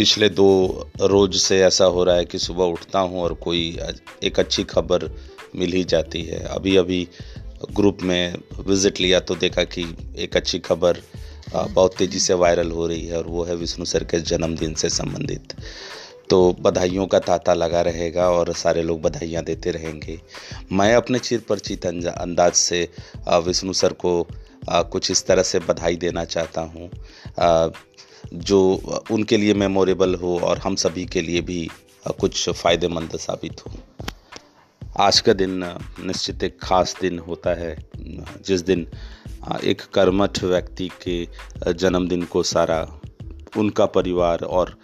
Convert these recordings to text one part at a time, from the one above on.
पिछले दो रोज से ऐसा हो रहा है कि सुबह उठता हूँ और कोई एक अच्छी खबर मिल ही जाती है। अभी अभी ग्रुप में विज़िट लिया तो देखा कि एक अच्छी खबर बहुत तेज़ी से वायरल हो रही है और वो है विष्णु सर के जन्मदिन से संबंधित। तो बधाइयों का तांता लगा रहेगा और सारे लोग बधाइयाँ देते रहेंगे। मैं अपने चिर परिचित अंदाज से विष्णु सर को कुछ इस तरह से बधाई देना चाहता हूँ। जो उनके लिए मेमोरेबल हो और हम सभी के लिए भी कुछ फ़ायदेमंद साबित हो। आज का दिन निश्चित एक खास दिन होता है जिस दिन एक कर्मठ व्यक्ति के जन्मदिन को सारा, उनका परिवार और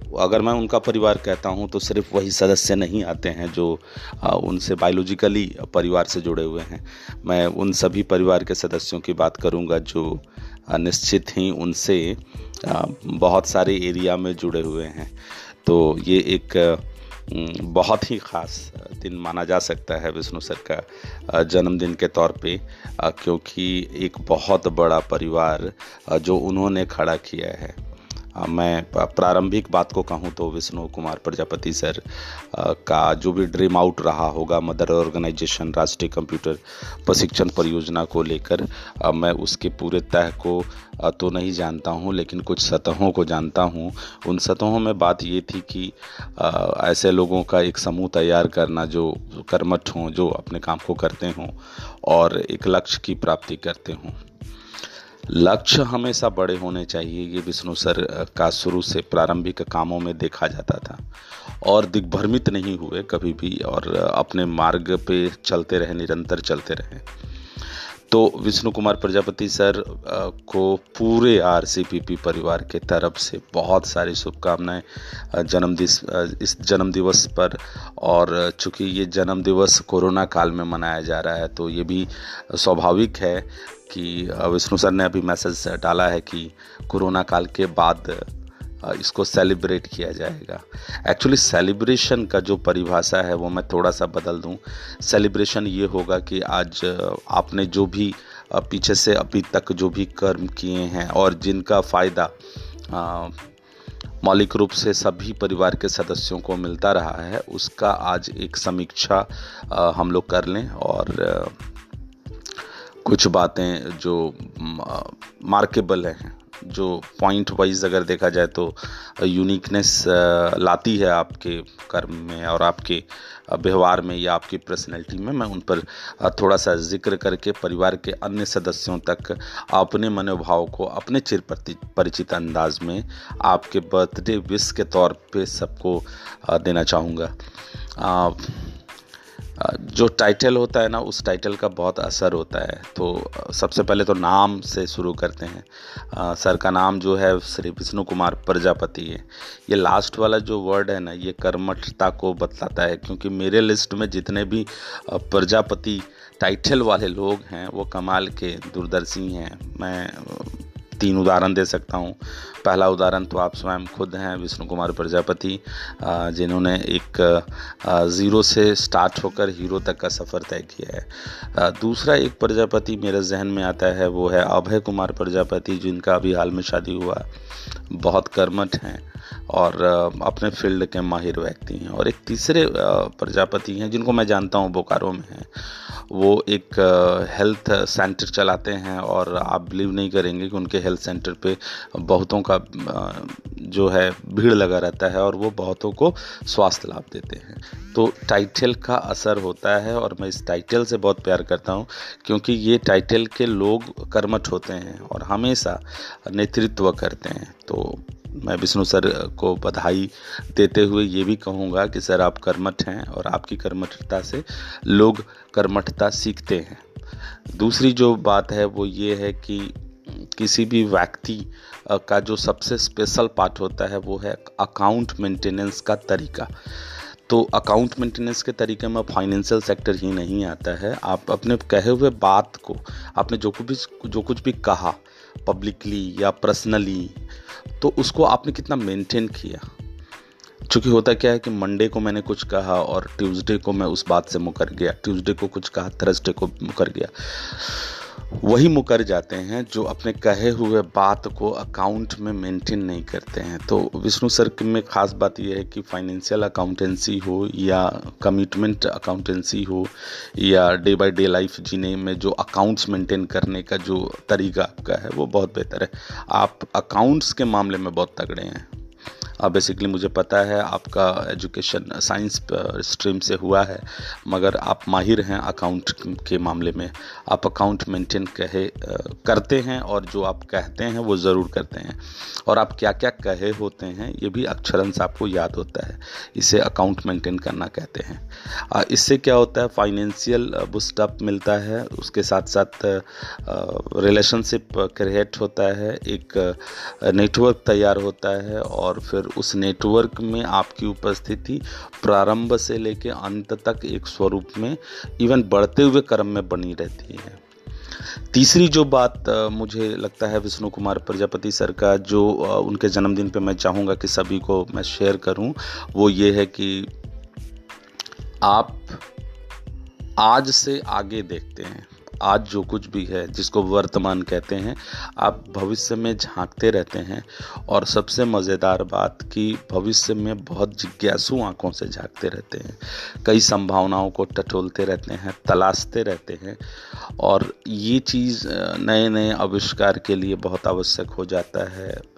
अगर मैं उनका परिवार कहता हूँ तो सिर्फ़ वही सदस्य नहीं आते हैं जो उनसे बायोलॉजिकली परिवार से जुड़े हुए हैं। मैं उन सभी परिवार के सदस्यों की बात करूँगा जो निश्चित ही उनसे बहुत सारे एरिया में जुड़े हुए हैं। तो ये एक बहुत ही ख़ास दिन माना जा सकता है विष्णु सर का जन्मदिन के तौर पे क्योंकि एक बहुत बड़ा परिवार जो उन्होंने खड़ा किया है। मैं प्रारंभिक बात को कहूँ तो विष्णु कुमार प्रजापति सर का जो भी ड्रीम आउट रहा होगा, मदर ऑर्गेनाइजेशन, राष्ट्रीय कंप्यूटर प्रशिक्षण परियोजना को लेकर मैं उसके पूरे तह को तो नहीं जानता हूँ, लेकिन कुछ सतहों को जानता हूँ। उन सतहों में बात ये थी कि ऐसे लोगों का एक समूह तैयार करना जो कर्मठ हों, जो अपने काम को करते हों और एक लक्ष्य की प्राप्ति करते हों। लक्ष्य हमेशा बड़े होने चाहिए, ये विष्णु सर का शुरू से प्रारंभिक कामों में देखा जाता था। और दिग्भ्रमित नहीं हुए कभी भी और अपने मार्ग पे चलते रहे, निरंतर चलते रहे। तो विष्णु कुमार प्रजापति सर को पूरे आरसीपीपी परिवार के तरफ़ से बहुत सारी शुभकामनाएँ जन्मदिवस इस जन्म दिवस पर। और चूँकि ये जन्म दिवस कोरोना काल में मनाया जा रहा है तो ये भी स्वाभाविक है। कि विष्णु सर ने अभी मैसेज डाला है कि कोरोना काल के बाद इसको सेलिब्रेट किया जाएगा। एक्चुअली सेलिब्रेशन का जो परिभाषा है वो मैं थोड़ा सा बदल दूँ। सेलिब्रेशन ये होगा कि आज आपने जो भी पीछे से अभी तक जो भी कर्म किए हैं और जिनका फ़ायदा मौलिक रूप से सभी परिवार के सदस्यों को मिलता रहा है, उसका आज एक समीक्षा हम लोग कर लें और कुछ बातें जो मार्केबल हैं, जो पॉइंट वाइज अगर देखा जाए तो यूनिकनेस लाती है आपके कर्म में और आपके व्यवहार में या आपकी पर्सनैलिटी में। मैं उन पर थोड़ा सा ज़िक्र करके परिवार के अन्य सदस्यों तक अपने मनोभाव को अपने चिर परिचित अंदाज में आपके बर्थडे विश के तौर पे सबको देना चाहूँगा। जो टाइटल होता है ना, उस टाइटल का बहुत असर होता है। तो सबसे पहले तो नाम से शुरू करते हैं। सर का नाम जो है, श्री विष्णु कुमार प्रजापति है। ये लास्ट वाला जो वर्ड है ना, ये कर्मठता को बतलाता है, क्योंकि मेरे लिस्ट में जितने भी प्रजापति टाइटल वाले लोग हैं, वो कमाल के, दूरदर्शी हैं। मैं तीन उदाहरण दे सकता हूँ। पहला उदाहरण तो आप स्वयं खुद हैं, विष्णु कुमार प्रजापति जिन्होंने एक ज़ीरो से स्टार्ट होकर हीरो तक का सफ़र तय किया है। दूसरा एक प्रजापति मेरे जहन में आता है, वो है अभय कुमार प्रजापति, जिनका अभी हाल में शादी हुआ। बहुत कर्मठ हैं और अपने फ़ील्ड के माहिर व्यक्ति हैं। और एक तीसरे प्रजापति हैं, जिनको मैं जानता हूँ, बोकारो में हैं। वो एक हेल्थ सेंटर चलाते हैं और आप बिलीव नहीं करेंगे कि उनके हेल्थ सेंटर पे बहुतों का जो है भीड़ लगा रहता है और वो बहुतों को स्वास्थ्य लाभ देते हैं। तो टाइटल का असर होता है और मैं इस टाइटल से बहुत प्यार करता हूँ क्योंकि ये टाइटल के लोग कर्मठ होते हैं और हमेशा नेतृत्व करते हैं। तो मैं विष्णु सर को बधाई देते हुए ये भी कहूँगा कि सर आप कर्मठ हैं और आपकी कर्मठता से लोग कर्मठता सीखते हैं। दूसरी जो बात है वो ये है कि किसी भी व्यक्ति का जो सबसे स्पेशल पार्ट होता है वो है अकाउंट मेंटेनेंस का तरीका। तो अकाउंट मेंटेनेंस के तरीके में फाइनेंशियल सेक्टर ही नहीं आता है। आप अपने कहे हुए बात को, आपने जो कुछ भी, जो कुछ भी कहा पब्लिकली या पर्सनली तो उसको आपने कितना मेंटेन किया? चूँकि होता क्या है कि मंडे को मैंने कुछ कहा और ट्यूसडे को मैं उस बात से मुकर गया ट्यूसडे को कुछ कहा थर्सडे को मुकर गया। वही मुकर जाते हैं जो अपने कहे हुए बात को अकाउंट में मेंटेन नहीं करते हैं। तो विष्णु सर में खास बात यह है कि फाइनेंशियल अकाउंटेंसी हो या कमिटमेंट अकाउंटेंसी हो या डे बाय डे लाइफ जीने में जो अकाउंट्स मेंटेन करने का जो तरीका आपका है, वो बहुत बेहतर है। आप अकाउंट्स के मामले में बहुत तगड़े हैं। बेसिकली मुझे पता है आपका एजुकेशन साइंस स्ट्रीम से हुआ है, मगर आप माहिर हैं अकाउंट के मामले में। आप अकाउंट मेंटेन कहे करते हैं और जो आप कहते हैं वो ज़रूर करते हैं। और आप क्या क्या कहे होते हैं, ये भी अक्षरंश आपको याद होता है। इसे अकाउंट मेंटेन करना कहते हैं। इससे क्या होता है फाइनेंशियल बुस्टअप मिलता है। उसके साथ साथ रिलेशनशिप क्रिएट होता है। एक नेटवर्क तैयार होता है और फिर उस नेटवर्क में आपकी उपस्थिति प्रारंभ से लेकर अंत तक एक स्वरूप में इवन बढ़ते हुए क्रम में बनी रहती है। तीसरी जो बात मुझे लगता है विष्णु कुमार प्रजापति सर का, जो उनके जन्मदिन पे मैं चाहूँगा कि सभी को मैं शेयर करूँ, वो ये है कि आप आज से आगे देखते हैं। आज जो कुछ भी है, जिसको वर्तमान कहते हैं, आप भविष्य में झांकते रहते हैं और सबसे मज़ेदार बात कि भविष्य में बहुत जिज्ञासु आँखों से झांकते रहते हैं। कई संभावनाओं को टटोलते रहते हैं, तलाशते रहते हैं और ये चीज़ नए नए आविष्कार के लिए बहुत आवश्यक हो जाता है।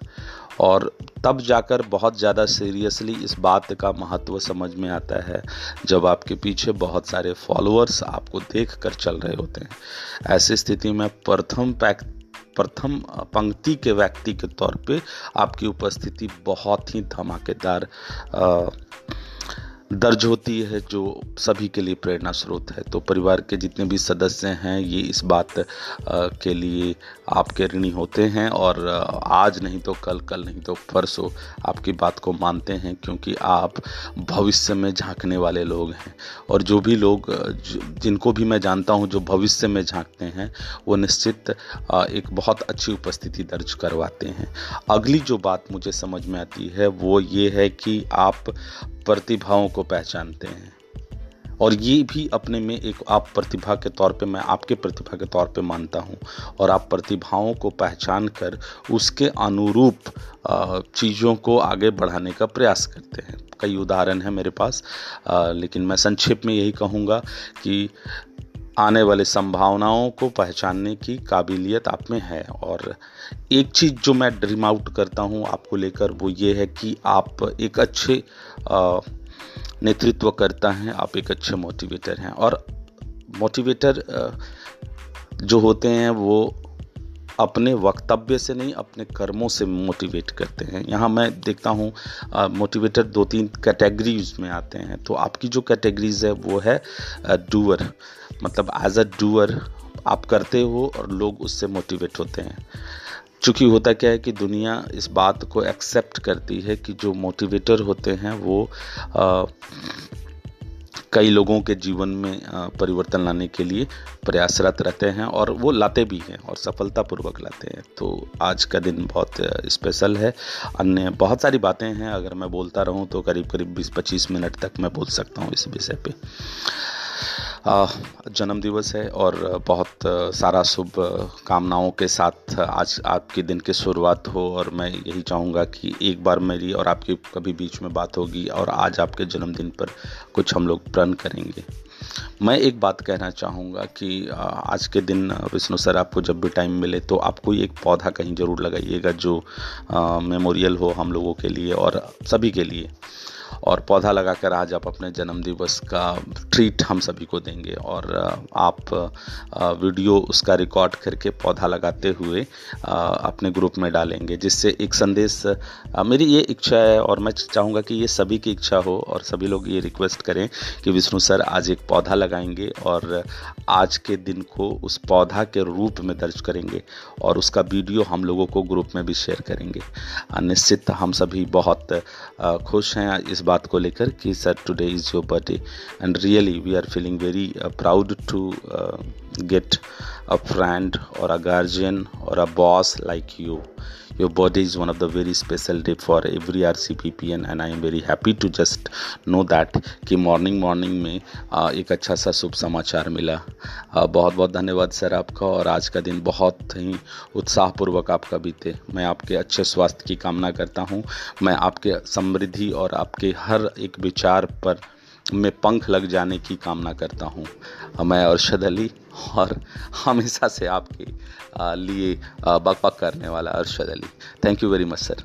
और तब जाकर बहुत ज़्यादा सीरियसली इस बात का महत्व समझ में आता है, जब आपके पीछे बहुत सारे फॉलोअर्स आपको देख कर चल रहे होते हैं। ऐसी स्थिति में प्रथम पैक, प्रथम पंक्ति के व्यक्ति के तौर पे आपकी उपस्थिति बहुत ही धमाकेदार दर्ज होती है जो सभी के लिए प्रेरणा स्रोत है। तो परिवार के जितने भी सदस्य हैं, ये इस बात के लिए आपके ऋणी होते हैं और आज नहीं तो कल कल नहीं तो परसों आपकी बात को मानते हैं क्योंकि आप भविष्य में झांकने वाले लोग हैं। और जो भी लोग जिनको भी मैं जानता हूँ जो भविष्य में झांकते हैं, वो निश्चित एक बहुत अच्छी उपस्थिति दर्ज करवाते हैं। अगली जो बात मुझे समझ में आती है, वो ये है कि आप प्रतिभाओं को पहचानते हैं। और ये भी अपने में एक आप प्रतिभा के तौर पे, मैं आपके प्रतिभा के तौर पे मानता हूँ। और आप प्रतिभाओं को पहचान कर उसके अनुरूप चीज़ों को आगे बढ़ाने का प्रयास करते हैं। कई उदाहरण हैं मेरे पास लेकिन मैं संक्षेप में यही कहूँगा कि आने वाले संभावनाओं को पहचानने की काबिलियत आप में है। और एक चीज़ जो मैं ड्रीम आउट करता हूँ आपको लेकर, वो ये है कि आप एक अच्छे नेतृत्व करता है, आप एक अच्छे मोटिवेटर हैं। और मोटिवेटर जो होते हैं, वो अपने वक्तव्य से नहीं, अपने कर्मों से मोटिवेट करते हैं। यहाँ मैं देखता हूँ मोटिवेटर दो तीन कैटेगरीज में आते हैं। तो आपकी जो कैटेगरीज है, वो है डूअर मतलब एज अ डूअर आप करते हो और लोग उससे मोटिवेट होते हैं। चूँकि होता क्या है कि दुनिया इस बात को एक्सेप्ट करती है कि जो मोटिवेटर होते हैं वो आ, कई लोगों के जीवन में परिवर्तन लाने के लिए प्रयासरत रहते हैं और वो लाते भी हैं और सफलतापूर्वक लाते हैं। तो आज का दिन बहुत स्पेशल है। अन्य बहुत सारी बातें हैं अगर मैं बोलता रहूँ तो करीब करीब 20-25 मिनट तक मैं बोल सकता हूँ इस विषय पे। जन्म दिवस है और बहुत सारा शुभ कामनाओं के साथ आज आपके दिन की शुरुआत हो और मैं यही चाहूँगा कि एक बार मेरी और आपकी कभी बीच में बात होगी और आज आपके जन्मदिन पर कुछ हम लोग प्रण करेंगे। मैं एक बात कहना चाहूँगा कि आज के दिन विष्णु सर आपको जब भी टाइम मिले तो आपको एक पौधा कहीं ज़रूर लगाइएगा जो मेमोरियल हो हम लोगों के लिए और सभी के लिए। और पौधा लगाकर आज आप अपने जन्म दिवस का ट्रीट हम सभी को देंगे। और आप वीडियो उसका रिकॉर्ड करके पौधा लगाते हुए अपने ग्रुप में डालेंगे, जिससे एक संदेश मेरी ये इच्छा है और मैं चाहूँगा कि ये सभी की इच्छा हो और सभी लोग ये रिक्वेस्ट करें कि विष्णु सर आज एक पौधा लगाएँगे और आज के दिन को उस पौधा के रूप में दर्ज करेंगे और उसका वीडियो हम लोगों को ग्रुप में भी शेयर करेंगे। निश्चित हम सभी बहुत खुश हैं, इस बात को लेकर कि sir today is your birthday and really we are feeling very proud to get a friend or a guardian or a boss like you. Your birthday is one of the very special day for every RCPPN and I am very happy to just know that कि morning morning में एक अच्छा सा शुभ समाचार मिला। बहुत बहुत धन्यवाद सर आपका और आज का दिन बहुत ही उत्साहपूर्वक आपका बीते। मैं आपके अच्छे स्वास्थ्य की कामना करता हूँ। मैं आपके समृद्धि और आपके हर एक विचार पर में पंख लग जाने की कामना करता हूँ। मैं अरशद अली और हमेशा से आपके लिए बक बक करने वाला Arshad Ali. Thank you very much sir